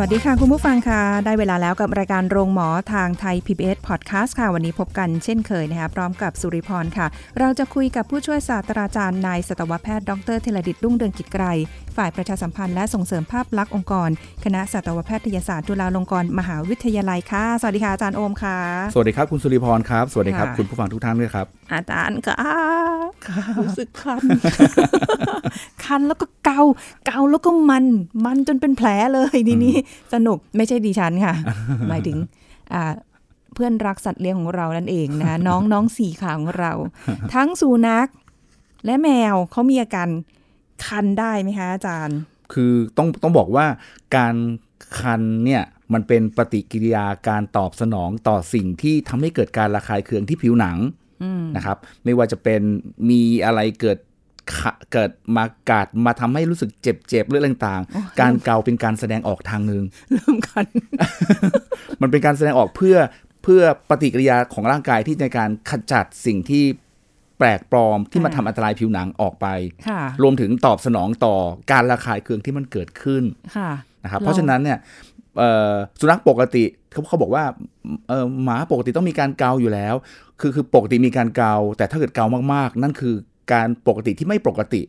วัสดีค่ะ คุณผู้ฟังค่ะ ได้เวลาแล้วกับรายการโรงหมอทางไทย PBS Podcast ค่ะ วันนี้พบกันเช่นเคยนะคะพร้อมกับสุริพรค่ะ เราจะคุยกับผู้ช่วยศาสตราจารย์นายสัตวแพทย์ดรเทลดิตรุ่งเดืองกิจไกร ฝ่ายประชาสัมพันธ์และส่งเสริมภาพลักษณ์องค์กร คณะสัตวแพทยศาสตร์จุฬาลงกรณ์มหาวิทยาลัยค่ะ สวัสดีค่ะอาจารย์โอมค่ะ สวัสดีครับคุณสุริพรครับ สวัสดีครับค่ะคุณผู้ฟังทุกท่านด้วยครับ อาจารย์ค่ะรู้สึกคัน คันแล้วก็เกา เกาแล้วก็มัน มันจนเป็นแผลเลยทีนี้ สนุกไม่ใช่ดิฉันค่ะ หมายถึงอ่าเพื่อนรักสัตว์เลี้ยงของเรานั่นเองนะคะน้องน้องสีขาของเรา ทั้งสุนัขและแมวเขามีอาการ คันได้ไหมคะอาจารย์ คือต้องต้องบอกว่าการคันเนี่ยมันเป็นปฏิกิริยาการตอบสนองต่อสิ่งที่ทำให้เกิดการระคายเคืองที่ผิวหนังนะครับ ไม่ว่าจะเป็นมีอะไรเกิดขะเกิดมากัดมาทำให้รู้สึกเจ็บๆหรืออะไรต่างๆ การเกาเป็นการแสดงออกทางหนึ่งเริ่มคัน มันเป็นการแสดงออกเพื่อเพื่อปฏิกิริยาของร่างกายที่ในการขจัดสิ่งที่ แปลกปลอมที่มาทำอันตรายผิวหนังออกไปค่ะรวมถึงตอบสนองต่อการระคายเคืองที่มันเกิดขึ้นค่ะนะครับเราเพราะฉะนั้นเนี่ยเอ่อสุนัขปกติเขาเขาบอกว่าเอ่อหมาปกติต้องมีการเกาอยู่แล้ว คือคือปกติมีการเกา แต่ถ้าเกิดเกามากๆ นั่นคือการปกติที่ไม่ปกติ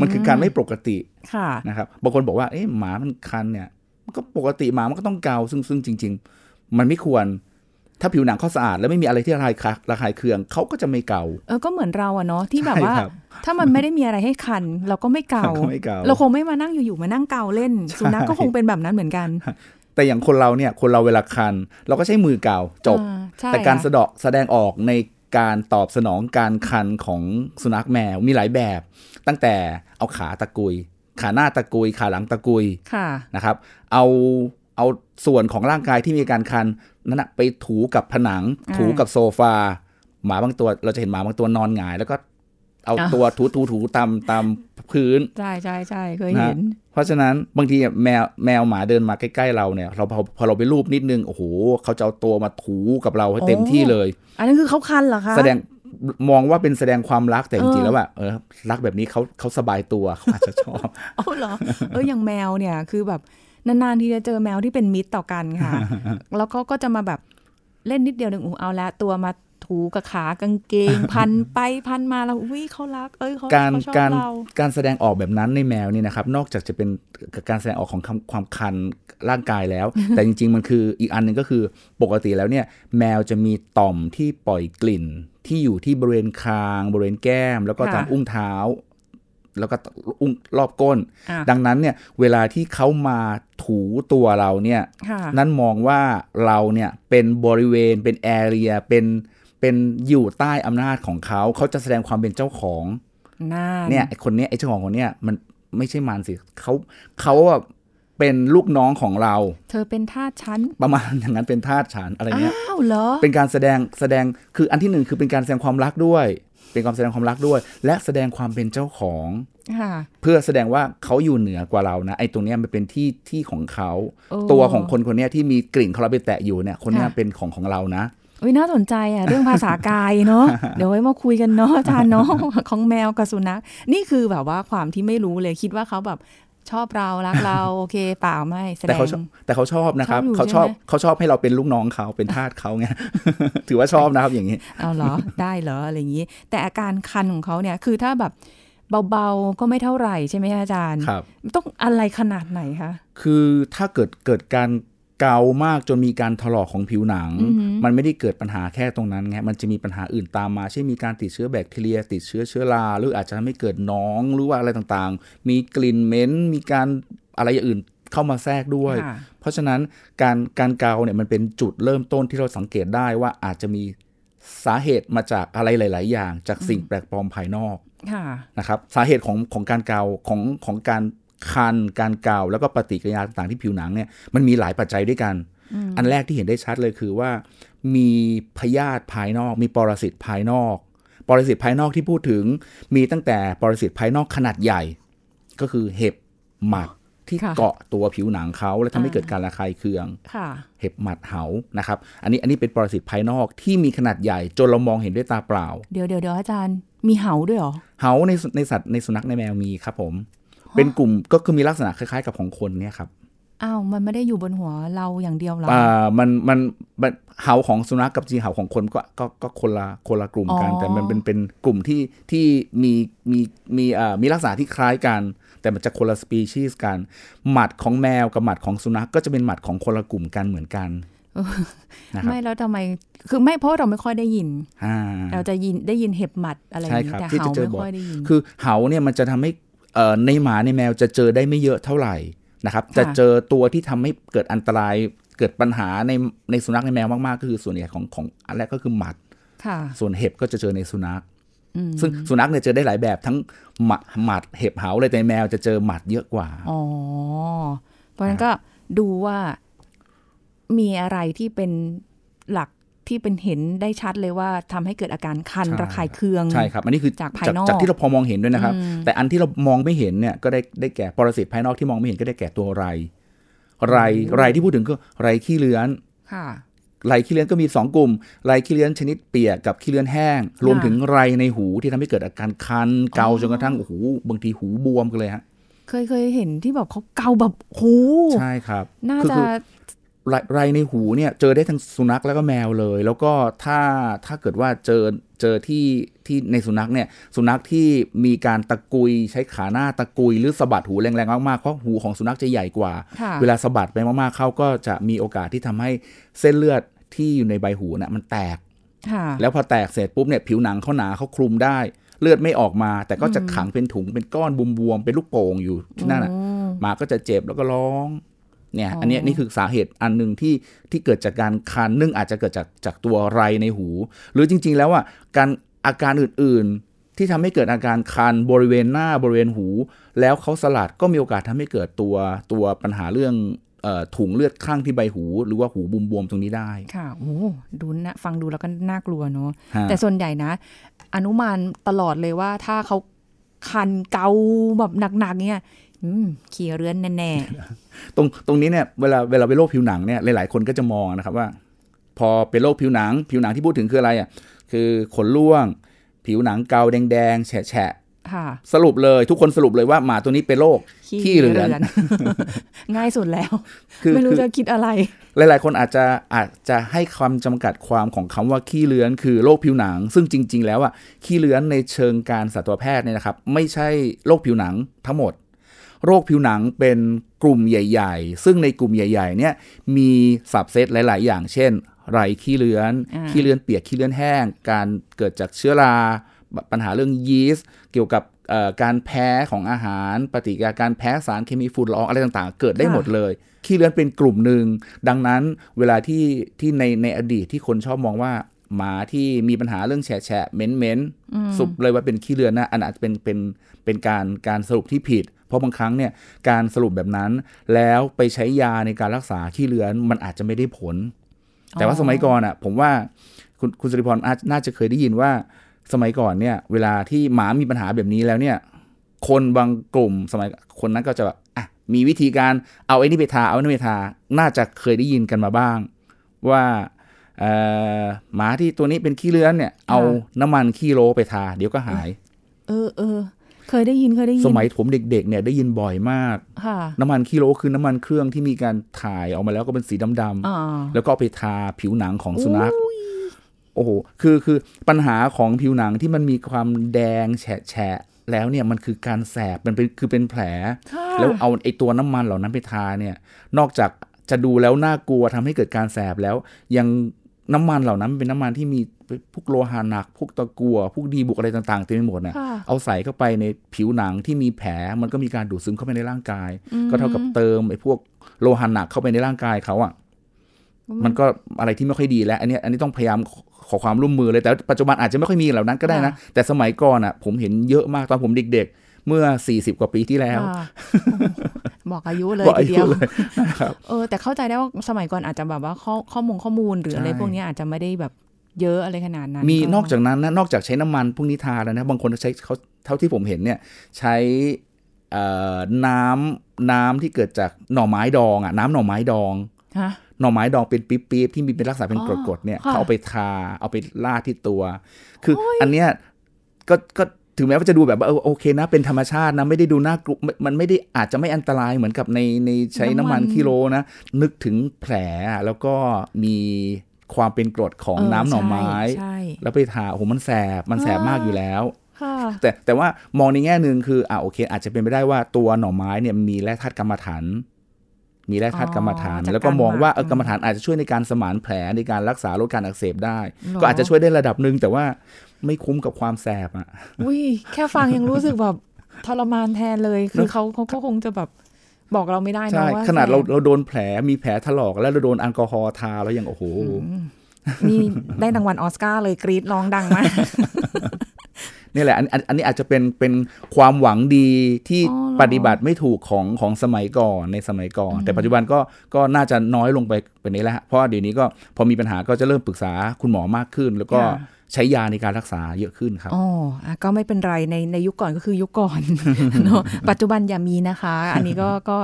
มันคือการไม่ปกติค่ะนะครับบางคนบอกว่าเอ๊ะหมามันคันเนี่ยมันก็ปกติหมามันก็ต้องเกาซึ่งซึ่งจริง ๆ มันไม่ควร ถ้าผิวหนังเขาสะอาดแล้วไม่มีอะไรที่ระคายคระคายเคืองเขาก็จะไม่เกาเออก็เหมือนเราอะเนาะที่แบบว่าใช่ครับถ้ามันไม่ได้มีอะไรให้คันเราก็ไม่เกาเราก็ไม่เกาเราคงไม่มานั่งอยู่ๆมานั่งเกาเล่นสุนัขก็คงเป็นแบบนั้นเหมือนกัน แต่อย่างคนเราเนี่ยคนเราเวลาคัน เราก็ใช้มือเกาจบอ่าใช่แต่การค่ะแสดงแสดงออกในการตอบสนองการคันของสุนัขแมวมีหลายแบบ ตั้งแต่เอาขาตะกุย ขาหน้าตะกุย ขาหลังตะกุยค่ะนะครับ เอา เอาส่วนของร่างกายที่มีการคันนั้นนะไปถูกับผนังอ่าถูกับโซฟา หมาบางตัวเราจะเห็นหมาบางตัวนอนหงาย แล้วก็เอาอ่าตัวถูถูถูตามตามพื้นใช่ใช่ใช่เคยนะเห็น เพราะฉะนั้นบางทีแมวแมวหมาเดินมาใกล้ๆเราเนี่ย เราพอพอเราไปรูปนิดนึง โอ้โหเขาจะเอาตัวมาถูกับเราให้เต็มโอ้ที่เลย อันนั้นคือเขาคันเหรอคะแสดงมองว่าเป็นแสดงความรักแต่จเอริงอๆแล้วอะเออรักแบบนี้เขาเขาสบายตัวเขาอาจจะชอบอ๋อเหรอเอออย่างแมวเนี่ยคือแบบ นานๆที่จะเจอแมวที่เป็นมิตรต่อกันค่ะ แล้วก็ก็จะมาแบบเล่นนิดเดียวหนึ่งอูเอาละตัวมาถูกับขากางเกง พันไปพันมาแล้ววิเขารักเอ้ยเขาการเขาชอบการเราการแสดงออกแบบนั้นในแมวนี่นะครับ นอกจากจะเป็นการแสดงออกของความความคันร่างกายแล้ว แต่จริง ๆ มันคืออีกอันหนึ่งก็คือปกติแล้วเนี่ย แมวจะมีต่อมที่ปล่อยกลิ่นที่อยู่ที่บริเวณคาง บริเวณแก้ม แล้วก็ค่ะตามอุ้งเท้า แล้วก็อุ้งรอบก้นอะดังนั้นเนี่ยเวลาที่เขามาถูตัวเราเนี่ยค่ะนั่นมองว่าเราเนี่ยเป็นบริเวณเป็นแอเรียเป็นเป็นอยู่ใต้อำนาจของเขาเขาจะแสดงความเป็นเจ้าของน่าเนี่ยไอคนเนี้ยไอเจ้าของคนเนี้ยมันไม่ใช่มันสิเขาเขาอะเป็นลูกน้องของเรา เธอเป็นทาสฉันประมาณอย่างนั้นเป็นทาสฉันอะไรเงี้ย อ้าวเหรอ เป็นการแสดงแสดงคืออันที่หนึ่งคือเป็นการแสดงความรักด้วย เป็นการแสดงความรักด้วย และแสดงความเป็นเจ้าของค่ะเพื่อแสดงว่าเขาอยู่เหนือกว่าเรานะไอ้ตรงเนี้ยมันเป็นที่ที่ของเขาโอ้ตัวของคนคนเนี้ยที่มีกลิ่นของเราไปแตะอยู่เนี่ยคนเนี้ยค่ะเป็นของของเรานะอุ้ยน่าสนใจอะเรื่องภาษากายเนาะเดี๋ยวไว้มาคุยกันเนาะอาจารย์เนาะของแมวกับสุนัขนี่คือแบบว่าความที่ไม่รู้เลยคิดว่าเขาแบบ ชอบเรารักเราโอเคเปล่าไม่แสดแต่งเขาชอบแต่เขาชอบนะครับชอบอยู่เขาชอบใช่ไหมเขาชอบให้เราเป็นลูกน้องเขาเป็นทาสเขาไงถือว่าชอบนะครับอย่างนี้เอาเหรอได้เหรออะไรอย่างนี้ แต่อาการคันของเขาเนี่ยคือถ้าแบบเบาๆ ก็ไม่เท่าไหร่ใช่ไหมคะอาจารย์ครับต้องอะไรขนาดไหนคะ คือถ้าเกิดเกิดการ เกามากจนมีการถลอกของผิวหนังอือหือมันไม่ได้เกิดปัญหาแค่ตรงนั้นไงมันจะมีปัญหาอื่นตามมาเช่นมีการติดเชื้อแบคทีเรีย ติดเชื้อเชื้อราหรืออาจจะทำให้เกิดหน้องหรือว่าอะไรต่างๆ มีกลิ่นเหม็นมีการอะไรอย่างอื่นเข้ามาแทรกด้วยค่ะเพราะฉะนั้นการการเกาเนี่ยมันเป็นจุดเริ่มต้นที่เราสังเกตได้ว่าอาจจะมีสาเหตุมาจากอะไรหลาย ๆ อย่าง จากสิ่งแปลกปลอมภายนอกค่ะนะครับสาเหตุของของการเกาของของการ คัน การเกาแล้วก็ปฏิกิริยาต่างๆที่ผิวหนังเนี่ยมันมีหลายปัจจัยด้วยกัน อันแรกที่เห็นได้ชัดเลยคือว่า มีพยาธิภายนอก มีปรสิตภายนอก ปรสิตภายนอกที่พูดถึง มีตั้งแต่ปรสิตภายนอกขนาดใหญ่ ก็คือเห็บหมัดที่ค่ะเกาะตัวผิวหนังเขาและทำให้เกิดการระคายเคืองค่ะเห็บหมัดเหานะครับ อันนี้อันนี้เป็นปรสิตภายนอกที่มีขนาดใหญ่จนเรามองเห็นด้วยตาเปล่า เดี๋ยวเดี๋ยวเดี๋ยวอาจารย์มีเหาด้วยเหรอ เหาในสุในสัตว์ในสุนัขในแมวมีครับผม เป็นกลุ่มก็คือมีลักษณะคล้ายๆ กับของคนเนี่ยครับอ้าวมันไม่ได้อยู่บนหัวเราอย่างเดียวเหรออ่ามันมันมันเหาของสุนัขกับจริงเหาของคนก็ก็ก็คนละคนละกลุ่มกันอ๋อแต่มันเป็นเป็นกลุ่มที่ที่มีมีมีอ่ามีลักษณะที่คล้ายกัน แต่มันจะคนละสปีชีส์กันหมัดของแมวกับหมัดของสุนัขก็จะเป็นหมัดของคนละกลุ่มกันเหมือนกันนะครับไม่แล้วทำไมคือไม่เพราะเราไม่ค่อยได้ยินอ่าเราจะยินได้ยินเห็บหมัดอะไรอย่างนี้ใช่ครับแต่ที่จะเหาเจอไม่บ่อยค่อยได้ยินคือเหาเนี่ยมันจะทำให้เอ่อ ในหมาในแมวจะเจอได้ไม่เยอะเท่าไหร่นะครับจะเจอตัวที่ทำให้เกิดอันตรายเกิดปัญหาในในสุนัขในแมวมากๆก็คือส่วนใหญ่ของของอันแรกก็คือหมัดค่ะส่วนเห็บก็จะเจอในสุนัขอืมซึ่งสุนัขเนี่ยเจอได้หลายแบบทั้งหมัดหมัดเห็บเหาเลยแต่ในแมวจะเจอหมัดเยอะกว่าอ๋อเพราะฉะนั้นก็ดูว่ามีอะไรที่เป็นหลัก ที่เป็นเห็นได้ชัดเลยว่าทำให้เกิดอาการคันใช่ระคายเคืองใช่ครับ อันนี้คือจากภายนอกจากที่เราพอมองเห็นด้วยนะครับอืมแต่อันที่เรามองไม่เห็นเนี่ยก็ได้ได้แก่ปรสิตภายนอกที่มองไม่เห็นก็ได้แก่ตัวไร ไรไรที่พูดถึงก็ไรขี้เลื้อนค่ะไรขี้เลื้อนก็มี 2 กลุ่มไรขี้เลื้อนชนิดเปียกกับขี้เลื้อนแห้ง รวมถึงไรในหูที่ทำให้เกิดอาการคัน เกาจนกระทั่งโอ้โหบางทีหูบวมกันเลยฮะเคยเคยเห็นที่แบบเขาเกาแบบหูใช่ครับ น่าคือจะคือ ไรไรในหูเนี่ยเจอได้ทั้งสุนัขแล้วก็แมวเลย แล้วก็ถ้าถ้าเกิดว่าเจอเจอที่ที่ในสุนัขเนี่ยสุนัขที่มีการตะกุยใช้ขาหน้าตะกุยหรือสะบัดหูแรงๆมากๆเพราะหูของสุนัขจะใหญ่กว่าค่ะเวลาสะบัดไปมากๆเข้าก็จะมีโอกาสที่ทำให้เส้นเลือดที่อยู่ในใบหูน่ะมันแตกค่ะแล้วพอแตกเสร็จปุ๊บเนี่ยผิวหนังเขาหนาเขาคลุมได้เลือดไม่ออกมา แต่ก็จะขังเป็นถุงเป็นก้อนบวมๆเป็นลูกโป่งอยู่ที่นั่นอะอืมหมาก็จะเจ็บแล้วก็ร้อง เนี่ยอ๋ออัอันเนี้ยนี่คือสาเหตุอันหนึ่งที่ที่เกิดจากการคันนึ่งอาจจะเกิดจากจากตัวไรในหู หรือจริง ๆ แล้วอะการอาการอื่นๆ ที่ทำให้เกิดอาการคันบริเวณหน้าบริเวณหู แล้วเขาสลัดก็มีโอกาสทำให้เกิดตัวตัวปัญหาเรื่องเอ่อถุงเลือดข้างที่ใบหู หรือว่าหูบวมๆตรงนี้ได้ ค่ะ โอ้ดูนะฟังดูแล้วก็น่ากลัวเนาะฮะแต่ส่วนใหญ่นะ อนุมานตลอดเลยว่าถ้าเขาคันเกาแบบหนักๆเนี่ยอืม ขี่เรือนแน่ตรงตรงนี้เนี่ยเวลาเวลาเป็นโรคผิวหนังเนี่ยหลายๆคนก็จะมองนะครับว่า พอเป็นโรคผิวหนัง ผิวหนังที่พูดถึงคืออะไรอะคือขนร่วง ผิวหนังเกาแดงๆแฉะๆค่ะๆสรุปเลยทุกคนสรุปเลยว่าหมาตัวนี้เป็นโรคขี้เรือนง่ายสุดแล้วคือไม่รู้คือจะคิดอะไร หลาย ๆ คนอาจจะอาจจะให้ความจำกัดความของคำว่าขี้เลื้อนคือโรคผิวหนัง ซึ่งจริง ๆ แล้วอะขี้เลื้อนในเชิงการสัตวแพทย์เนี่ยนะครับ ไม่ใช่โรคผิวหนังทั้งหมด โรคผิวหนังเป็นกลุ่มใหญ่ ๆ ซึ่งในกลุ่มใหญ่ ๆ เนี่ยมีสับเซตหลาย ๆ อย่าง เช่น ไรขี้เลื้อนอ่าขี้เลื้อนเปียกขี้เลื้อนแห้ง การเกิดจากเชื้อราปัญหาเรื่องยีสต์เกี่ยวกับเอ่อการแพ้ของอาหาร ปฏิกิริยาการแพ้สารเคมีฝุ่นละอองอะไรต่างๆ เกิดได้หมดเลยขี้เลื้อนเป็นกลุ่มหนึ่ง ดังนั้นเวลาที่ที่ในในอดีตที่คนชอบมองว่าหมาที่มีปัญหาเรื่องแฉะแฉะเหม็นเหม็นๆสุบเลยว่าเป็นขี้เลื้อนนะอันอาจจะเป็นเป็นเป็นการการสรุปที่ผิดเพ ราะบางครั้งเนี่ยการสรุปแบบนั้น แล้วไปใช้ยาในการรักษาขี้เลื้อนมันอาจจะไม่ได้ผล แต่ว่าสมัยก่อนอะ ผมว่าคุณคุณสุริพรอาจน่าจะเคยได้ยินว่าสมัยก่อนเนี่ย เวลาที่หมามีปัญหาแบบนี้แล้วเนี่ย คนบางกลุ่มสมัยคนนั้นก็จะแบบอะมีวิธีการเอาไอ้นี่ไปทาเอาไอ้นี่ไปทา น่าจะเคยได้ยินกันมาบ้าง ว่าเอ่อหมาที่ตัวนี้เป็นขี้เลื้อนเนี่ย เอาน้ำมันขี้โลไปทา เดี๋ยวก็หาย เออเออ เคยได้ยินเคยได้ยิน สมัยผมเด็กๆเนี่ยได้ยินบ่อยมากค่ะน้ำมันขี้โลคือน้ำมันเครื่องที่มีการถ่ายออกมาแล้วก็เป็นสีดำอ่าๆแล้วก็เอาไปทาผิวหนังของสุนัขโอ้โหคือคือปัญหาของผิวหนังที่มันมีความแดงแฉะแฉะแล้วเนี่ยมันคือการแสบมันเป็นคือเป็นแผลค่ะแล้วเอาไอ้ตัวน้ำมันเหล่านั้นไปทาเนี่ย นอกจากจะดูแล้วน่ากลัวทำให้เกิดการแสบแล้วยัง น้ำมันเหล่านั้นเป็นน้ำมันที่มีพวกโลหะหนัก พวกตะกั่วพวกดีบุกอะไรต่างๆเต็มไปหมดน่ะค่ะเอาใส่เข้าไปในผิวหนังที่มีแผลมันก็มีการดูดซึมเข้าไปในร่างกาย ก็เท่ากับเติมไอ้พวกโลหะหนักเข้าไปในร่างกายเขาอะมันก็อะไรที่ไม่ค่อยดีแล้ว อันเนี้ยอันนี้ต้องพยายามขอขอความร่วมมือเลยแต่ปัจจุบันอาจจะไม่ค่อยมีเหล่านั้นก็ได้นะ แต่สมัยก่อนอะ ผมเห็นเยอะมากตอนผมเด็ก เมื่อ 40 กว่าปีที่แล้วค่ะโอ้โหบอกอายุเลยบอกอาทียุเดียวเลยนะครับเออแต่เข้าใจได้ว่าสมัยก่อนอาจจะแบบว่าข้อข้อมูลข้อมูลหรืออะไรใช่พวกนี้อาจจะไม่ได้แบบเยอะอะไรขนาดนั้น มีนอกจากนั้นนะนอกจากใช้น้ำมันพวกนี้ทาแล้วนะ บางคนใช้เขาเท่าที่ผมเห็นเนี่ย ใช้เอ่อน้ำน้ำที่เกิดจากหน่อไม้ดองอะน้ำหน่อไม้ดองฮะหน่อไม้ดองเป็นปี๊บๆที่มีเป็นลักษณะเป็นอ๋กอรดๆเนี่ยค่ะเขาเอาไปทาเอาไปลาดที่ตัว คืออันเนี้ยก็ก็ ถึงแม้ว่าจะดูแบบว่าเออโอเคนะ เป็นธรรมชาตินะไม่ได้ดูน่ากลัวมันมันไม่ได้อาจจะไม่อันตรายเหมือนกับในในใช้น้ำมันกิโลนะ นึกถึงแผลแล้วก็มีความเป็นกรดของเออน้ำหน่อไม้ใช่แล้วไปทาโอ้โหมันแสบมันแสบมากอยู่แล้วค่ะแต่แต่ว่ามองในแง่หนึ่งคืออ่าโอเค อาจจะเป็นไปได้ว่าตัวหน่อไม้เนี่ยมีแร่ธาตุกรรมฐานมีแร่ธาตุกรรมฐานอ๋อจากแล้วก็มองว่าเออการหมักกรรมฐานอาจจะช่วยในการสมานแผลในการรักษาลดการอักเสบได้หรอก็อาจจะช่วยได้ระดับหนึ่งแต่ว่า ไม่คุ้มกับความแสบอะอุ้ยแค่ฟังยังรู้สึกแบบทรมานแทนเลย คือเขาเขาก็คงจะแบบบอกเราไม่ได้นะใช่ว่าขนาดเราแสบเราโดนแผลมีแผลถลอกแล้วเราโดนแอลกอฮอล์ทาแล้วยังโอ้โหนี่ได้รางวัลออสการ์เลยกรีดร้องดังมาก นี่แหละอันอันอันนี้อาจจะเป็นเป็นความหวังดีที่อ๋อเหรอปฏิบัติไม่ถูกของของสมัยก่อนในสมัยก่อน แต่ปัจจุบันก็ก็น่าจะน้อยลงไปเป็นนี้แล้วฮะเพราะว่าเดี๋ยวนี้ก็พอมีปัญหาก็จะเริ่มปรึกษาคุณหมอมากขึ้น แล้วก็ค่ะใช้ยาในการรักษาเยอะขึ้นครับอ๋ออะก็ไม่เป็นไรในในยุคก่อนก็คือยุคก่อนเนอะปัจจุบันอย่ามีนะคะ อันนี้ก็ก็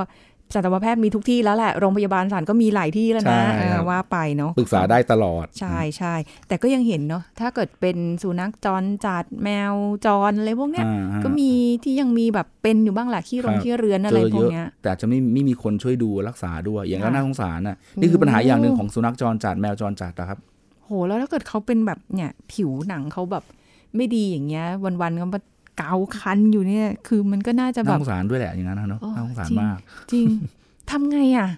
สัตวแพทย์มีทุกที่แล้วแหละ โรงพยาบาลสันก็มีหลายที่แล้วนะใช่เออครับว่าไปเนาะปรึกษาได้ตลอด ใช่ใช่แต่ก็ยังเห็นเนาะถ้าเกิดเป็นสุนัขจรจัดแมวจรอะไรพวกเนี้ยอ่าฮะก็มีที่ยังมีแบบเป็นอยู่บ้างแหละขี้โรงครับขี้เรือนอะไรเจอพวเยกอะเนี้ยแต่อาจจะไม่ไม่มีคนช่วยดูรักษาด้วยอย่างก็ค่ะน่าสงสารน่ะนี่คือปัญหาโอ้อย่างหนึ่งของสุนัขจรจัดแมวจรจัดนะครับโหแล้วถ้าเกิดเขาเป็นแบบเนี่ยผิวหนังเขาแบบไม่ดีอย่างเงี้ยวันๆก็มา เกาคันอยู่เนี่ย คือมันก็น่าจะแบน่าบสงสารด้วยแหละอย่างนั้นนะเนาะโอ้น่าสงสารจริงมาก จริงทำไงอะ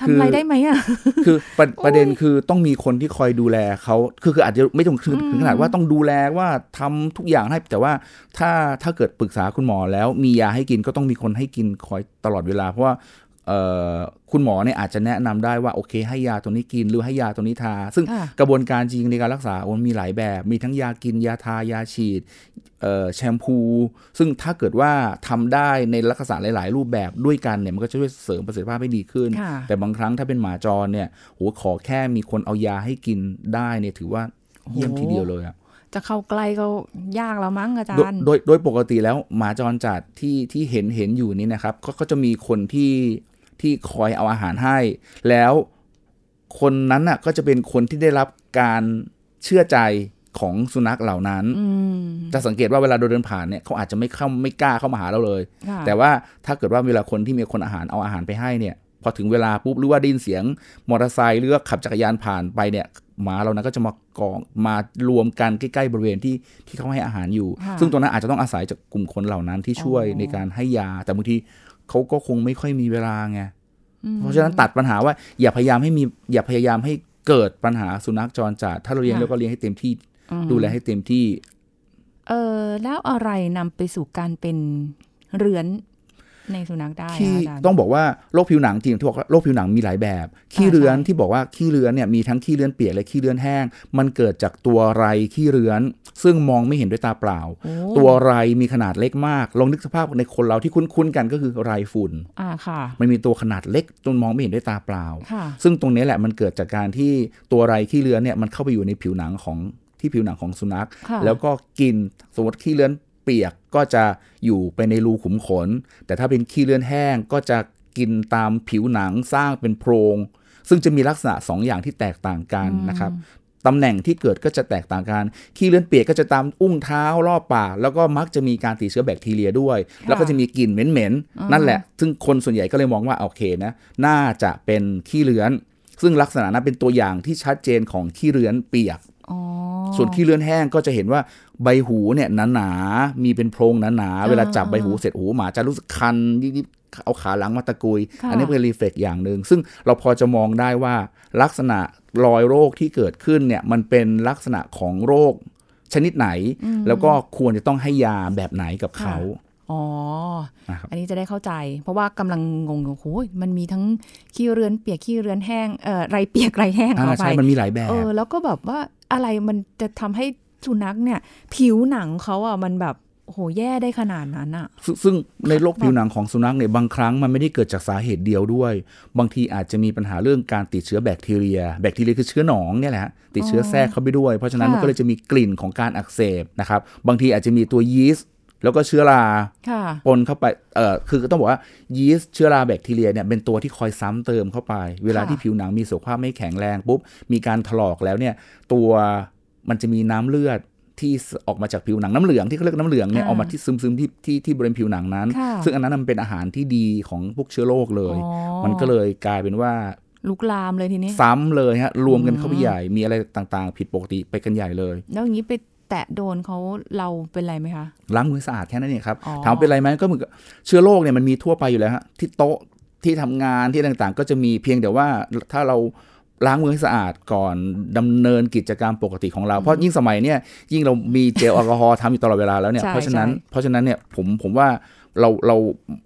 คืทำออะไรได้ไหมอะ คือประประเด็นคือต้องมีคนที่คอยดูแลเขาคือคืออาจจะไม่ต้องถึงถึงขนาดว่าต้องดูแลว่าทำทุกอย่างให้ แต่ว่าถ้าถ้าเกิดปรึกษาคุณหมอแล้วมียาให้กินก็ต้องมีคนให้กินคอยตลอดเวลา เพราะว่าเอ่อ คุณหมอเนี่ยอาจจะแนะนำได้ว่าโอเค ให้ยาตัวนี้กินหรือให้ยาตัวนี้ทา ซึ่งค่ะกระบวนการจริงในการรักษาโอ้มันมีหลายแบบ มีทั้งยากินยาทายาฉีดเอ่อแชมพู ซึ่งถ้าเกิดว่าทำได้ในลักษณะหลาย ๆ รูปแบบด้วยกันเนี่ยมันก็จะช่วยเสริมประสิทธิภาพให้ดีขึ้นค่ะแต่บางครั้งถ้าเป็นหมาจรเนี่ยโหขอแค่มีคนเอายาให้กินได้เนี่ยถือว่าเยี่ยมโอ้ทีเดียวเลยอะจะเข้าใกล้ก็ยากแล้วมั้งอาจาโดยรย์ โดยโดยปกติแล้วหมาจรจัดที่ที่เห็นเห็นอยู่นี่นะครับก็ก็จะมีคนที่ ที่คอยเอาอาหารให้ แล้วคนนั้นน่ะก็จะเป็นคนที่ได้รับการเชื่อใจของสุนัขเหล่านั้นอืมจะสังเกตว่าเวลาเราเดินผ่านเนี่ยเขาอาจจะไม่เข้าไม่กล้าเข้ามาหาเราเลยค่ะแต่ว่าถ้าเกิดว่าเวลาคนที่มีคนอาหารเอาอาหารไปให้เนี่ย พอถึงเวลาปุ๊บหรือว่าได้ยินเสียงมอเตอร์ไซค์หรือว่าขับจักรยานผ่านไปเนี่ยหมาเรานั้นก็จะมากองมารวมกันใกล้ๆบริเวณที่ที่เขาให้อาหารอยู่ค่ะซึ่งตรงนั้นอาจจะต้องอาศัยจากกลุ่มคนเหล่านั้นที่ช่วยอ๋อในการให้ยาแต่บางที เขาก็คงไม่ค่อยมีเวลาไงอืมเพราะฉะนั้นตัดปัญหาว่า อย่าพยายามให้มีอย่าพยายามให้เกิดปัญหาสุนัขจรจัดถ้าเราเลี้ยงค่ะเราก็เลี้ยงให้เต็มที่อืมดูแลให้เต็มที่ เออแล้วอะไรนำไปสู่การเป็นเรื้อน ในสุนัขได้อะขี้อาจารย์ต้องบอกว่าโรคผิวหนังจริงที่บอกว่าโรคผิวหนังมีหลายแบบขี้เรือนที่บอกว่าขี้เรือนเนี่ยมีทั้งขี้เรือนเปียกและขี้เรือนแห้ง มันเกิดจากตัวไรขี้เรือน ซึ่งมองไม่เห็นด้วยตาเปล่าโอ้ตัวไรมีขนาดเล็กมากลองนึกสภาพในคนเราที่คุ้นๆกันก็คือไรฝุ่นอ่าค่ะ มันมีตัวขนาดเล็กจนมองไม่เห็นด้วยตาเปล่าค่ะซึ่งตรงนี้แหละมันเกิดจากการที่ตัวไรขี้เรือนเนี่ยมันเข้าไปอยู่ในผิวหนังของที่ผิวหนังของสุนัขค่ะแล้วก็กินสมมติขี้เลื่อน เปียกก็จะอยู่ไปในรูขุมขน แต่ถ้าเป็นขี้เลื่อนแห้งก็จะกินตามผิวหนังสร้างเป็นโพรง ซึ่งจะมีลักษณะสองอย่างที่แตกต่างกันนะครับตำแหน่งที่เกิดก็จะแตกต่างกัน ขี้เลื่อนเปียกก็จะตามอุ้งเท้ารอบปากแล้วก็มักจะมีการติดเชื้อแบคทีเรียด้วย แล้วก็จะมีกลิ่นเหม็นๆนั่นแหละ ซึ่งคนส่วนใหญ่ก็เลยมองว่าโอเคนะ น่าจะเป็นขี้เลื้อน ซึ่งลักษณะนั้นเป็นตัวอย่างที่ชัดเจนของขี้เลื้อนเปียกอ๋อ ส่วนขี้เลื่อนแห้งก็จะเห็นว่าใบหูเนี่ยหนาๆมีเป็นโพรงหนาๆเวลาจับใบหูเสร็จหูหมาจะรู้สึกคันนิดๆเอาขาหลังมาตะกุยค่ะอันนี้เป็นรีเฟกอย่างหนึ่ง ซึ่งเราพอจะมองได้ว่าลักษณะรอยโรคที่เกิดขึ้นเนี่ยมันเป็นลักษณะของโรคชนิดไหน แล้วก็ควรจะต้องให้ยาแบบไหนกับเขาอ๋อนะครับอันนี้จะได้เข้าใจ เพราะว่ากำลังงงอยู่โอ้ยมันมีทั้งขี้เรือนเปียกขี้เรือนแห้ง เอ่อไรเปียกไรแห้งขออ่าไปใช่มันมีหลายแบบ เออ แล้วก็แบบว่า อะไรมันจะทำให้สุนัขเนี่ย ผิวหนังเขาอะมันแบบโอ้โหแย่ได้ขนาดนั้นอะซึ่งซึ่งในโรคผิวหนังของสุนัขเนี่ยบางครั้งมันไม่ได้เกิดจากสาเหตุเดียวด้วย บางทีอาจจะมีปัญหาเรื่องการติดเชื้อแบคทีเรีย แบคทีเรียคือเชื้อหนองเนี่ยแหละฮะติดเชื้อแทรกเข้าไปด้วย เพราะฉะนั้นค่ะมันก็เลยจะมีกลิ่นของการอักเสบนะครับ บางทีอาจจะมีตัวยีสต์ แล้วก็เชื้อราค่ะปนเข้าไปเอ่อคือต้องบอกว่ายีสต์เชื้อราแบคทีเรียเนี่ยเป็นตัวที่คอยซ้ำเติมเข้าไป เวลาค่ะที่ผิวหนังมีสุขภาพไม่แข็งแรงปุ๊บมีการถลอกแล้วเนี่ยตัวมันจะมีน้ำเลือดที่ออกมาจากผิวหนังน้ำเหลืองที่เขาเรียกน้ำเหลืองเนี่ยอ่าออกมาที่ซึมๆที่ที่ที่บริเวณผิวหนังนั้นค่ะซึ่งอันนั้นมันเป็นอาหารที่ดีของพวกเชื้อโรคเลยอ๋อมันก็เลยกลายเป็นว่าลุกลามเลยทีนี้ ซ้ำเลยฮะรวมกันเข้าไปใหญ่มีอะไรต่างๆ ผิดปกติไปกันใหญ่เลย แล้วอย่างนี้ไป แตะโดนเขาเราเป็นไรไหมคะล้างมือสะอาดแค่นั้นเองครับอ๋อถามว่าเป็นไรไหมก็เหมือนกับเชื้อโรคเนี่ยมันมีทั่วไปอยู่แล้วฮะที่โต๊ะที่ทำงานที่ต่างๆ ก็จะมีเพียงแต่ว่าถ้าเราล้างมือให้สะอาดก่อนดำเนินกิจกรรมปกติของเรา เพราะยิ่งสมัยเนี่ยยิ่งเรามีเจลแอลกอฮอล์ทำอยู่ตลอดเวลาแล้วเนี่ยใช่เพราะฉะนั้นใช่เพราะฉะนั้นเนี่ยผมผมว่า เราเรา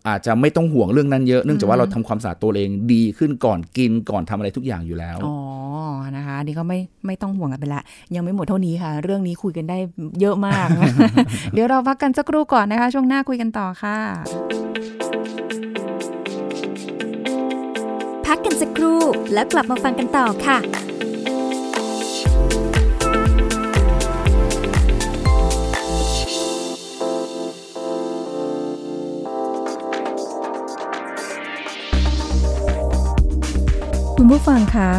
อาจจะไม่ต้องห่วงเรื่องนั้นเยอะเนื่องจากว่าเราทำความสะอาดตัวเองดีขึ้นก่อนกินก่อนทำอะไรทุกอย่างอยู่แล้ว อ๋อ นะคะอันนี่ก็ไม่ไม่ต้องห่วงกันไปละ ยังไม่หมดเท่านี้ค่ะ เรื่องนี้คุยกันได้เยอะมาก เดี๋ยวเราพักกันสักครู่ก่อนนะคะ ช่วงหน้าคุยกันต่อค่ะ พักกันสักครู่แล้วกลับมาฟังกันต่อค่ะ ผู้ฟังคะ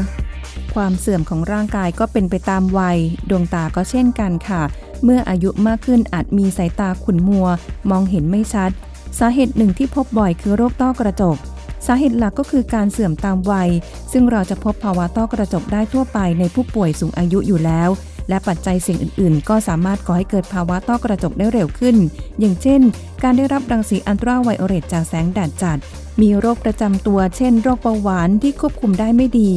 ความเสื่อมของร่างกายก็เป็นไปตามวัย ดวงตาก็เช่นกันค่ะ เมื่ออายุมากขึ้นอาจมีสายตาขุ่นมัว มองเห็นไม่ชัด สาเหตุหนึ่งที่พบบ่อยคือโรคต้อกระจก สาเหตุหลักก็คือการเสื่อมตามวัย ซึ่งเราจะพบภาวะต้อกระจกได้ทั่วไปในผู้ป่วยสูงอายุอยู่แล้ว และปัจจัยเสี่ยงอื่น ๆ ก็สามารถก่อให้เกิดภาวะต้อกระจกได้เร็วขึ้น อย่างเช่น การได้รับรังสีอันตราไวโอเลตจากแสงแดดจัด มีโรคประจำตัว เช่น โรคเบาหวานที่ควบคุมได้ไม่ดี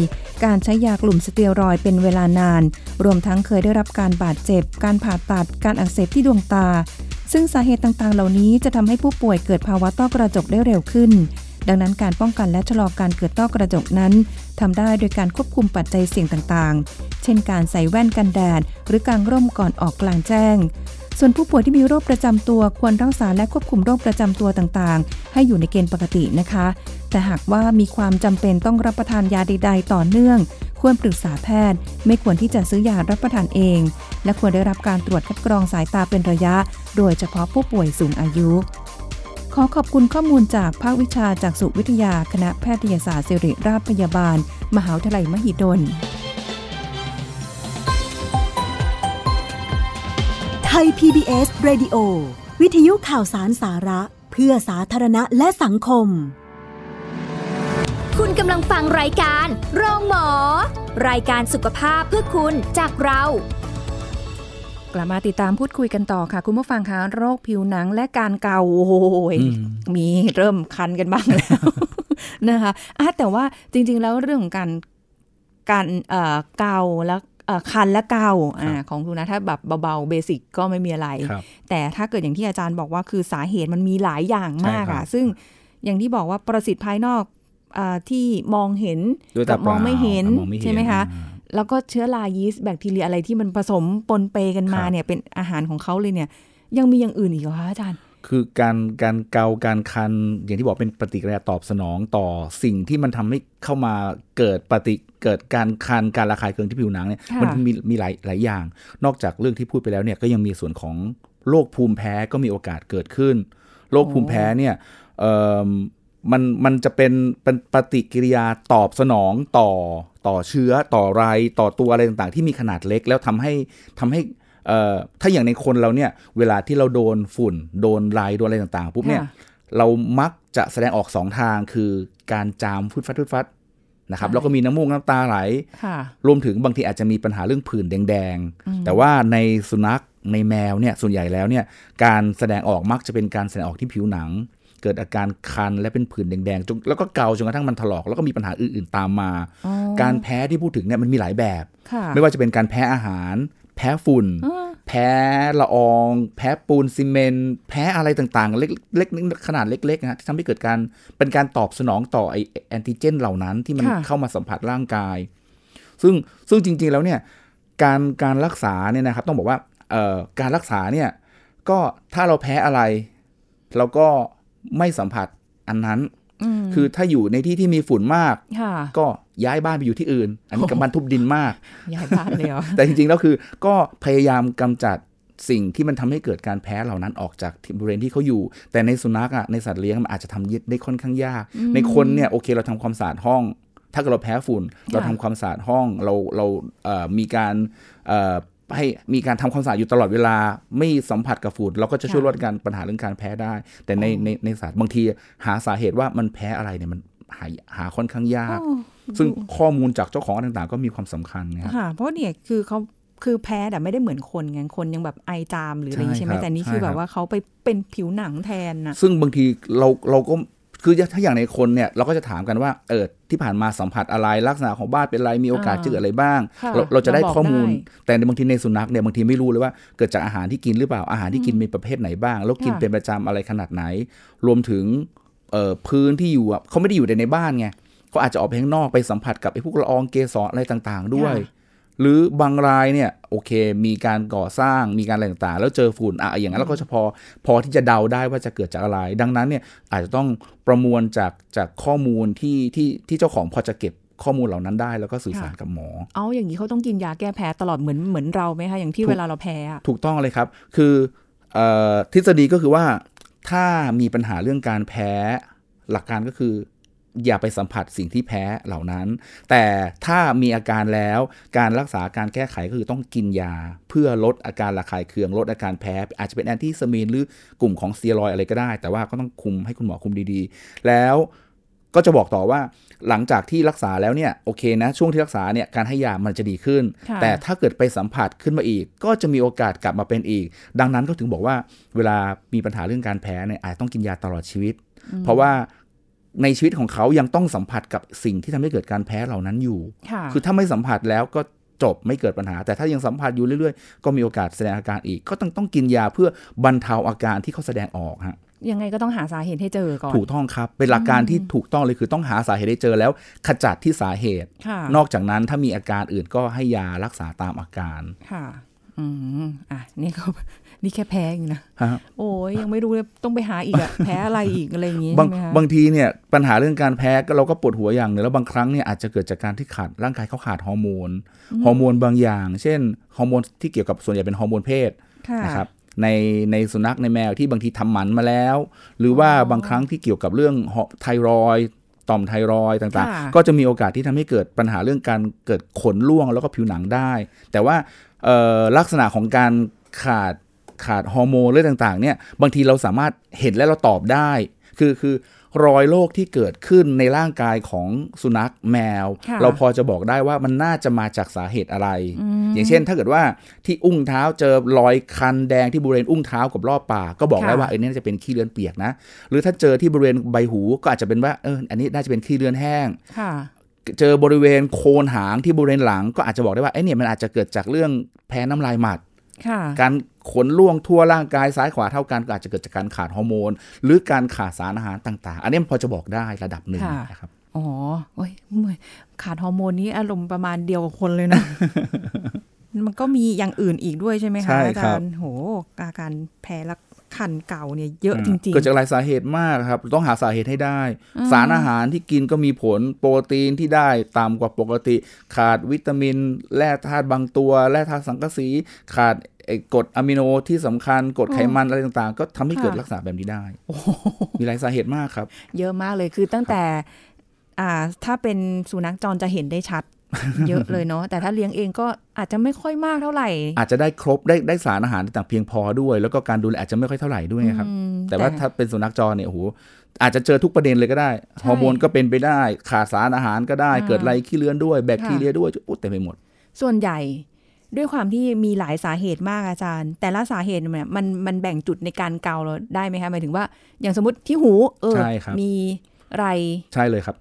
การใช้ยากลุ่มสเตียรอยด์เป็นเวลานาน รวมทั้งเคยได้รับการบาดเจ็บ การผ่าตัด การอักเสบที่ดวงตา ซึ่งสาเหตุต่าง ๆ เหล่านี้จะทำให้ผู้ป่วยเกิดภาวะต้อกระจกได้เร็วขึ้นดังนั้นการป้องกันและชะลอการเกิดต้อกระจกนั้นทำได้โดยการควบคุมปัจจัยเสี่ยงต่างๆ เช่นการใส่แว่นกันแดด หรือกางร่มก่อนออกกลางแจ้ง ส่วนผู้ป่วยที่มีโรคประจำตัวควรรักษาและควบคุมโรคประจำตัวต่างๆ ให้อยู่ในเกณฑ์ปกตินะคะ แต่หากว่ามีความจำเป็นต้องรับประทานยาใดๆ ต่อเนื่อง ควรปรึกษาแพทย์ ไม่ควรที่จะซื้อยารับประทานเอง และควรได้รับการตรวจคัดกรองสายตาเป็นระยะ โดยเฉพาะผู้ป่วยสูงอายุขอขอบคุณข้อมูลจากภาควิชาจากสุวิทยา คณะแพทยศาสตร์ศิริราชพยาบาล มหาวิทยาลัยมหิดล ทย PBS Radio วิทยุข่าวสารสาระ เพื่อสาธารณะและสังคม คุณกำลังฟังรายการโรงหมอ รายการสุขภาพเพื่อคุณจากเรา กลับมาติดตามพูดคุยกันต่อค่ะ คุณผู้ฟังคะโรคผิวหนังและการเกาโอ้ยอืมมีเริ่มคันกันบ้างแล้วนะคะอะแต่ว่าจริง ๆ แล้วเรื่องของการการเอ่อเกาแล้วเอ่อ คันและเกาอ่าของคุณนะถ้าแบบเบาๆเบสิกก็ไม่มีอะไรครับแต่ถ้าเกิดอย่างที่อาจารย์บอกว่าคือสาเหตุมันมีหลายอย่างมากใช่ครัอะบซึ่งอย่างที่บอกว่าประสิทธิ์ภายนอกอาที่มองเห็นด้วยกัตามองไม่เห็นมองไม่เห็นใช่ไหมคะอ่าแล้วก็เชื้อรายีสต์แบคทีเรียอะไรที่มันผสมปนเปกันมาครับเนี่ยเป็นอาหารของเขาเลยเนี่ย ยังมีอย่างอื่นอีกเหรอคะอาจารย์ คือการการเกาการคัน อย่างที่บอกเป็นปฏิกิริยาตอบสนองต่อสิ่งที่มันทำให้เข้ามาเกิดปฏิเกิดการคันการระคายเคืองที่ผิวหนังเนี่ยค่ะมันมีมีหลายหลายอย่าง นอกจากเรื่องที่พูดไปแล้วเนี่ยก็ยังมีส่วนของโรคภูมิแพ้ก็มีโอกาสเกิดขึ้นโรคภูมิแพ้เนี่ยเอ่อมันมันจะเป็นเป็นปฏิกิริยาตอบสนองต่อต่อเชื้อต่อไรต่อตัวอะไรต่างๆ ที่มีขนาดเล็กแล้วทำให้ทำให้เอ่อ ถ้าอย่างในคนเราเนี่ยเวลาที่เราโดนฝุ่น โดนลายโดนอะไรต่างๆปุ๊บเนี่ยค่ะเรามักจะแสดงออกสองทางคือการจามฟุดฟัดฟุดฟัดนะครับใช่แล้วก็มีน้ำมูกน้ำตาไหลค่ะรวมถึงบางทีอาจจะมีปัญหาเรื่องผื่นแดงอืมๆแต่ว่าในสุนัขในแมวเนี่ยส่วนใหญ่แล้วเนี่ยการแสดงออกมักจะเป็นการแสดงออกที่ผิวหนัง เกิดอาการคันและเป็นผื่นแดงๆจนแล้วก็เกาจนกระทั่งมันถลอก แล้วก็มีปัญหาอื่นๆตามมาอ๋อการแพ้ที่พูดถึงเนี่ยมันมีหลายแบบค่ะไม่ว่าจะเป็นการแพ้อาหาร แพ้ฝุ่นอ่าแพ้ละออง แพ้ปูนซีเมนต์แพ้อะไรต่างๆ เล็กเล็กขนาดเล็กๆนะฮะที่ทำให้เกิดการเป็นการตอบสนองต่อไอแอนติเจนเหล่านั้นที่มันค่ะเข้ามาสัมผัสร่างกาย ซึ่งซึ่งจริง ๆ แล้วเนี่ยการการรักษาเนี่ยนะครับ ต้องบอกว่าเอ่อการรักษาเนี่ยก็ถ้าเราแพ้อะไร เราก็ไม่สัมผัสอันนั้นอืม คือถ้าอยู่ในที่ที่มีฝุ่นมากค่ะก็ย้ายบ้านไปอยู่ที่อื่น อันนี้กับบ้านทุบดินมาก ย้ายบ้านเลยเหรอแต่จริงๆแล้วคือก็พยายามกำจัดสิ่งที่มันทำให้เกิดการแพ้เหล่านั้นออกจากบริเวณที่เขาอยู่ แต่ในสุนัขอะในสัตว์เลี้ยงมันอาจจะทำได้ค่อนข้างยาก ในคนเนี่ยโอเคเราทำความสะอาดห้อง ถ้าเกิดเราแพ้ฝุ่น เราทำความสะอาดห้องเราเราเอ่อมีการเอ่อ ให้มีการทำความสะอาดอยู่ตลอดเวลาไม่สัมผัสกับฝุ่นเราก็จะช่วยลดการปัญหาเรื่องการแพ้ได้ แต่ในในในสัตว์บางที หาสาเหตุว่ามันแพ้อะไรเนี่ยมันหาหาค่อนข้างยากโอ้ซึ่งข้อมูลจากเจ้าของต่างๆ ก็มีความสำคัญนะครับค่ะเพราะเนี่ยคือเขาคือแพ้แต่ไม่ได้เหมือนคนไงคนยังแบบไอจามหรืออะไรอย่างงี้ใช่ใช่ไหมครับแต่นี่ใช่คือแบครับบว่าเขาไปเป็นผิวหนังแทนนะซึ่งบางทีเราเราก็ คือถ้าอย่างในคนเนี่ยเราก็จะถามกันว่าเออที่ผ่านมาสัมผัสอะไรลักษณะของบ้านเป็นอะไรมีโอกาสอ่าเจออะไรบ้างค่ะเราเราจะได้เราบอกข้อมูลได้แต่ในบางทีในสุนัขเนี่ยบางทีไม่รู้เลยว่าเกิดจากอาหารที่กินหรือเปล่าอาหารที่กินมีประเภทไหนบ้าง แล้วกินค่ะเป็นประจำอะไรขนาดไหน รวมถึงเอ่อพื้นที่อยู่อะเขาไม่ได้อยู่แต่ในบ้านไงเขาอาจจะออกไปข้างนอกไปสัมผัสกับไอ้พวกละอองเกสรอะไรต่าง ๆ ด้วย หรือบางรายเนี่ยโอเค มีการก่อสร้างมีการอะไรต่างๆ แล้วเจอฝุ่นอะอย่างนั้นเราก็จะพอพอที่จะเดาได้ว่าจะเกิดจากอะไร ดังนั้นเนี่ยอาจจะต้องประมวลจากจากข้อมูลที่ที่ที่เจ้าของพอจะเก็บข้อมูลเหล่านั้นได้แล้วก็สื่อสารกับหมอ เอาอย่างนี้เขาต้องกินยาแก้แพ้ตลอดเหมือนเหมือนเราไหมคะอย่างที่ถูกเวลาเราแพ้อะถูกต้องเลยครับ คือเออทฤษฎีก็คือว่าถ้ามีปัญหาเรื่องการแพ้หลักการก็คือ อย่าไปสัมผัสสิ่งที่แพ้เหล่านั้น แต่ถ้ามีอาการแล้วการรักษาการแก้ไขก็คือต้องกินยา เพื่อลดอาการระคายเคืองลดอาการแพ้ อาจจะเป็นแอนติฮิสตามีนหรือกลุ่มของสเตียรอยด์อะไรก็ได้ แต่ว่าก็ต้องคุมให้คุณหมอคุมดีๆ แล้วก็จะบอกต่อว่าหลังจากที่รักษาแล้วเนี่ยโอเคนะ ช่วงที่รักษาเนี่ยการให้ยามันจะดีขึ้นค่ะแต่ถ้าเกิดไปสัมผัสขึ้นมาอีก ก็จะมีโอกาสกลับมาเป็นอีก ดังนั้นก็ถึงบอกว่าเวลามีปัญหาเรื่องการแพ้เนี่ยอาจต้องกินยาตลอดชีวิต เพราะว่า ในชีวิตของเขายังต้องสัมผัสกับสิ่งที่ทำให้เกิดการแพ้เหล่านั้นอยู่ค่ะคือถ้าไม่สัมผัสแล้วก็จบไม่เกิดปัญหา แต่ถ้ายังสัมผัสอยู่เรื่อยๆ ก็มีโอกาสแสดงอาการอีก ก็ต้องต้องกินยาเพื่อบรรเทาอาการที่เขาแสดงออกฮะยังไงก็ต้องหาสาเหตุให้เจอก่อน ถูกต้องครับ เป็นหลักการที่ถูกต้องเลยคือต้องหาสาเหตุให้เจอแล้ว ขจัดที่สาเหตุค่ะนอกจากนั้นถ้ามีอาการอื่นก็ให้ยารักษาตามอาการค่ะ อืมอะนี่ก็นี่แค่แพ้เองนะฮะโอ้ยยังไม่รู้เลยต้องไปหาอีกอะแพ้อะไรอีกอะไรอย่างงี้บางใช่ไหมคะบางทีเนี่ยปัญหาเรื่องการแพ้ก็เราก็ปวดหัวอย่างหนึ่งแล้วบางครั้งเนี่ยอาจจะเกิดจากการที่ขาดร่างกายเขาขาดฮอร์โมนฮอร์โมนบางอย่าง เช่นฮอร์โมนที่เกี่ยวกับส่วนใหญ่เป็นฮอร์โมนเพศค่ะนะครับในในสุนัขในแมวที่บางทีทำหมันมาแล้ว หรือว่าบางครั้งที่เกี่ยวกับเรื่องฮอร์ไทรอยด์ต่อมไทรอยด์ต่างค่ะๆก็จะมีโอกาสที่ทำให้เกิดปัญหาเรื่องการเกิดขนร่วงแล้วก็ผิวหนังได้ แต่ว่าเอ่อ ลักษณะของการขาดขาดฮอร์โมนเรื่องต่างๆเนี่ยบางทีเราสามารถเห็นและเราตอบได้ คือคือรอยโรคที่เกิดขึ้นในร่างกายของสุนัขแมวค่ะเราพอจะบอกได้ว่ามันน่าจะมาจากสาเหตุอะไรอย่างเช่นถ้าเกิดว่าที่อุ้งเท้าเจอรอยคันแดงที่บริเวณอุ้งเท้ากับรอบปากก็บอกได้ค่ะว่าไอ้นี่น่าจะเป็นขี้เลือนเปียกนะ หรือถ้าเจอที่บริเวณใบหูก็อาจจะเป็นว่าเอออันนี้น่าจะเป็นขี้เลือนแห้งค่ะ เจอบริเวณโคนหางที่บริเวณหลัง ก็อาจจะบอกได้ว่าไอ้เนี่ยมันอาจจะเกิดจากเรื่องแพ้น้ำลายหมัดค่ะการขนล่วงทั่วร่างกายซ้ายขวาเท่ากันก็อาจจะเกิดจากการขาดฮอร์โมน หรือการขาดสารอาหารต่าง ๆ อันนี้มันพอจะบอกได้ระดับหนึ่งค่ะนะครับอ๋อโอ้ยเมื่อยขาดฮอร์โมนนี้อารมณ์ประมาณเดียวกับคนเลยนะ มันก็มีอย่างอื่นอีกด้วยใช่ไหมใช่คะอาครัจาบรย์โหอาการแพ้และ คันเก่าเนี่ยเยอะจริงเกิดจากหลายสาเหตุมากครับ ต้องหาสาเหตุให้ได้ สารอาหารที่กินก็มีผลโปรตีนที่ได้ต่ำกว่าปกติ ขาดวิตามิน แร่ธาตุบางตัว แร่ธาตุสังกะสีขาดไอ้กรดอะมิโนที่สำคัญกรดไขมันอะไรต่างๆ ก็ทำให้เกิดค่ะลักษณะแบบนี้ได้ มีหลายสาเหตุมากครับๆเยอะมากเลยคือตั้งแต่อ่าถ้าเป็นสุนัขจรจะเห็นได้ชัด เยอะเลยเนาะแต่ถ้าเลี้ยงเองก็อาจจะไม่ค่อยมากเท่าไหร่ อาจจะได้ครบได้ได้สารอาหารต่างๆเพียงพอด้วย แล้วก็การดูแลอาจจะไม่ค่อยเท่าไหร่ด้วยครับอืมแต่ว่าถ้าเป็นสุนัขจรเนี่ยโอ้โหอาจจะเจอทุกประเด็นเลยก็ได้ฮอร์โมนก็เป็นไปได้ขาดสารอาหารก็ได้อ่าเกิดไรขี้เลือนด้วยแบคทีค่ะเรียด้วยโอ้เต็มไปหมด ส่วนใหญ่ด้วยความที่มีหลายสาเหตุมากอาจารย์ แต่ละสาเหตุเนี่ยมันมันแบ่งจุดในการเกาเราได้ไหมคะหมายถึงว่า อย่างสมมติที่หู เออใช่ครับมีไรใช่เลยครับ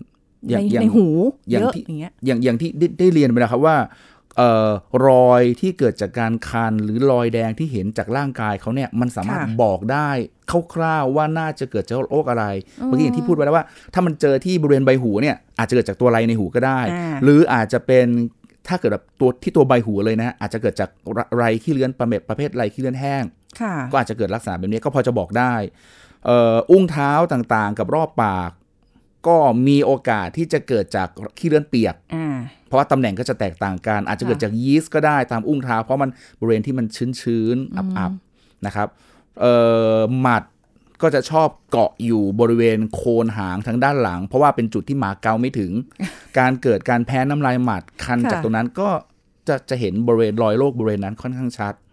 ในอย่างในหูอย่างเยอะที่อย่างเงี้ยอย่างอย่างที่ได้ได้เรียนไปแล้วครับว่าเอ่อรอยที่เกิดจากการคันหรือรอยแดงที่เห็นจากร่างกายเขาเนี่ยมันสามารถค่ะบอกได้คร่าวๆว่าน่าจะเกิดจากโรคอะไรเมื่อกี้อย่างที่พูดไปแล้วว่า ถ้ามันเจอที่บริเวณใบหูเนี่ยอาจจะเกิดจากตัวไรในหูก็ได้อ่าหรืออาจจะเป็นถ้าเกิดแบบตัวที่ตัวใบหูเลยนะฮะอาจจะเกิดจากไรขี้เลื้อนประเภทประเภทไรขี้เลื้อนแห้งค่ะก็อาจจะเกิดลักษณะแบบนี้ก็พอจะบอกได้เอ่ออุ้งเท้าต่างๆ กับรอบปาก ก็มีโอกาสที่จะเกิดจากขี้เลื่อนเปียกอ่าเพราะว่าตำแหน่งก็จะแตกต่างกัน อาจจะเกิดค่ะจากยีสต์ก็ได้ตามอุ้งเท้า เพราะมันบริเวณที่มันชื้นๆ อับๆ นะครับเอ่อหมัดก็จะชอบเกาะอยู่บริเวณโคนหางทางด้านหลัง เพราะว่าเป็นจุดที่หมาเกาไม่ถึง การเกิดการแพ้น้ำลายหมัดคันค่ะจากตรงนั้นก็จะจะเห็นบริเวณรอยโรคบริเวณนั้นค่อนข้างชัดค่ะ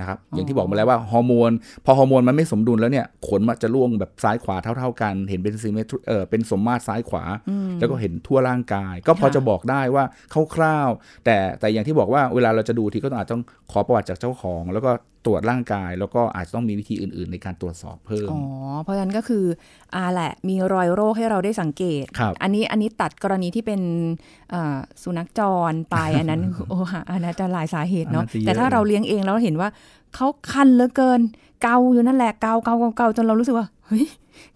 นะครับอย่างที่บอกมาแล้วว่าฮอร์โมนพอฮอร์โมนมันไม่สมดุลแล้วเนี่ยขนมันจะร่วงแบบซ้ายขวาเท่า ๆ กัน เห็นเป็นซีเมทรเออเป็นสมมาตรซ้ายขวา แล้วก็เห็นทั่วร่างกาย ก็พอค่ะจะบอกได้ว่าคร่าวๆแต่แต่อย่างที่บอกว่าเวลาเราจะดูทีก็ต้องอาจต้องขอประวัติจากเจ้าของ แล้วก็ ตรวจร่างกาย แล้วก็อาจจะต้องมีวิธีอื่น ๆ ในการตรวจสอบเพิ่มอ๋อเพราะฉะนั้นก็คืออ่าแหละมีรอยโรคให้เราได้สังเกตครับอันนี้อันนี้ตัดกรณีที่เป็นเอ่อสุนัขจรไปอันนั้นโอ้ฮะอันนั้นจะหลายสาเหตุเนาะอันนั้นจะเยอะแต่ถ้าเราเลี้ยงเองแล้วเห็นว่าเขาคันเหลือเกิน เกาอยู่นั่นแหละเกาเกาเกาเกาจนเรารู้สึกว่าเฮ้ย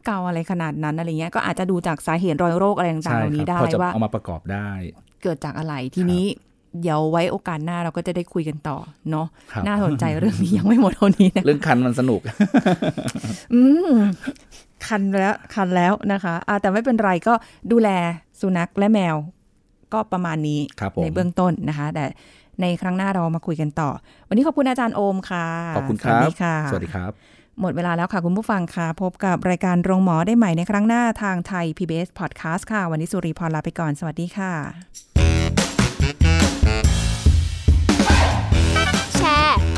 เกาอะไรขนาดนั้นอะไรเงี้ยก็อาจจะดูจากสาเหตุรอยโรคอะไรต่างๆใช่เหล่าคนี้รับได้พอจะว่าเอามาประกอบได้เกิดจากอะไรทีนี้ เดี๋ยวไว้โอกาสหน้าเราก็จะได้คุยกันต่อเนาะครับน่าสนใจเรื่องนี้ยังไม่หมดเท่านี้นะเรื่องคันมันสนุก อืมคันแล้วคันแล้วนะคะอ่าแต่ไม่เป็นไรก็ดูแลสุนัขและแมว ก็ประมาณนี้ครับผมในเบื้องต้นนะคะ แต่ในครั้งหน้าเรามาคุยกันต่อ วันนี้ขอบคุณอาจารย์โอมค่ะขอบคุณครับสวัสดีค่ะสวัสดีครับ หมดเวลาแล้วค่ะคุณผู้ฟังค่ะ พบกับรายการโรงหมอได้ใหม่ในครั้งหน้าทางไทย PBS Podcast ค่ะ วันนี้สุริพรลาไปก่อนสวัสดีค่ะ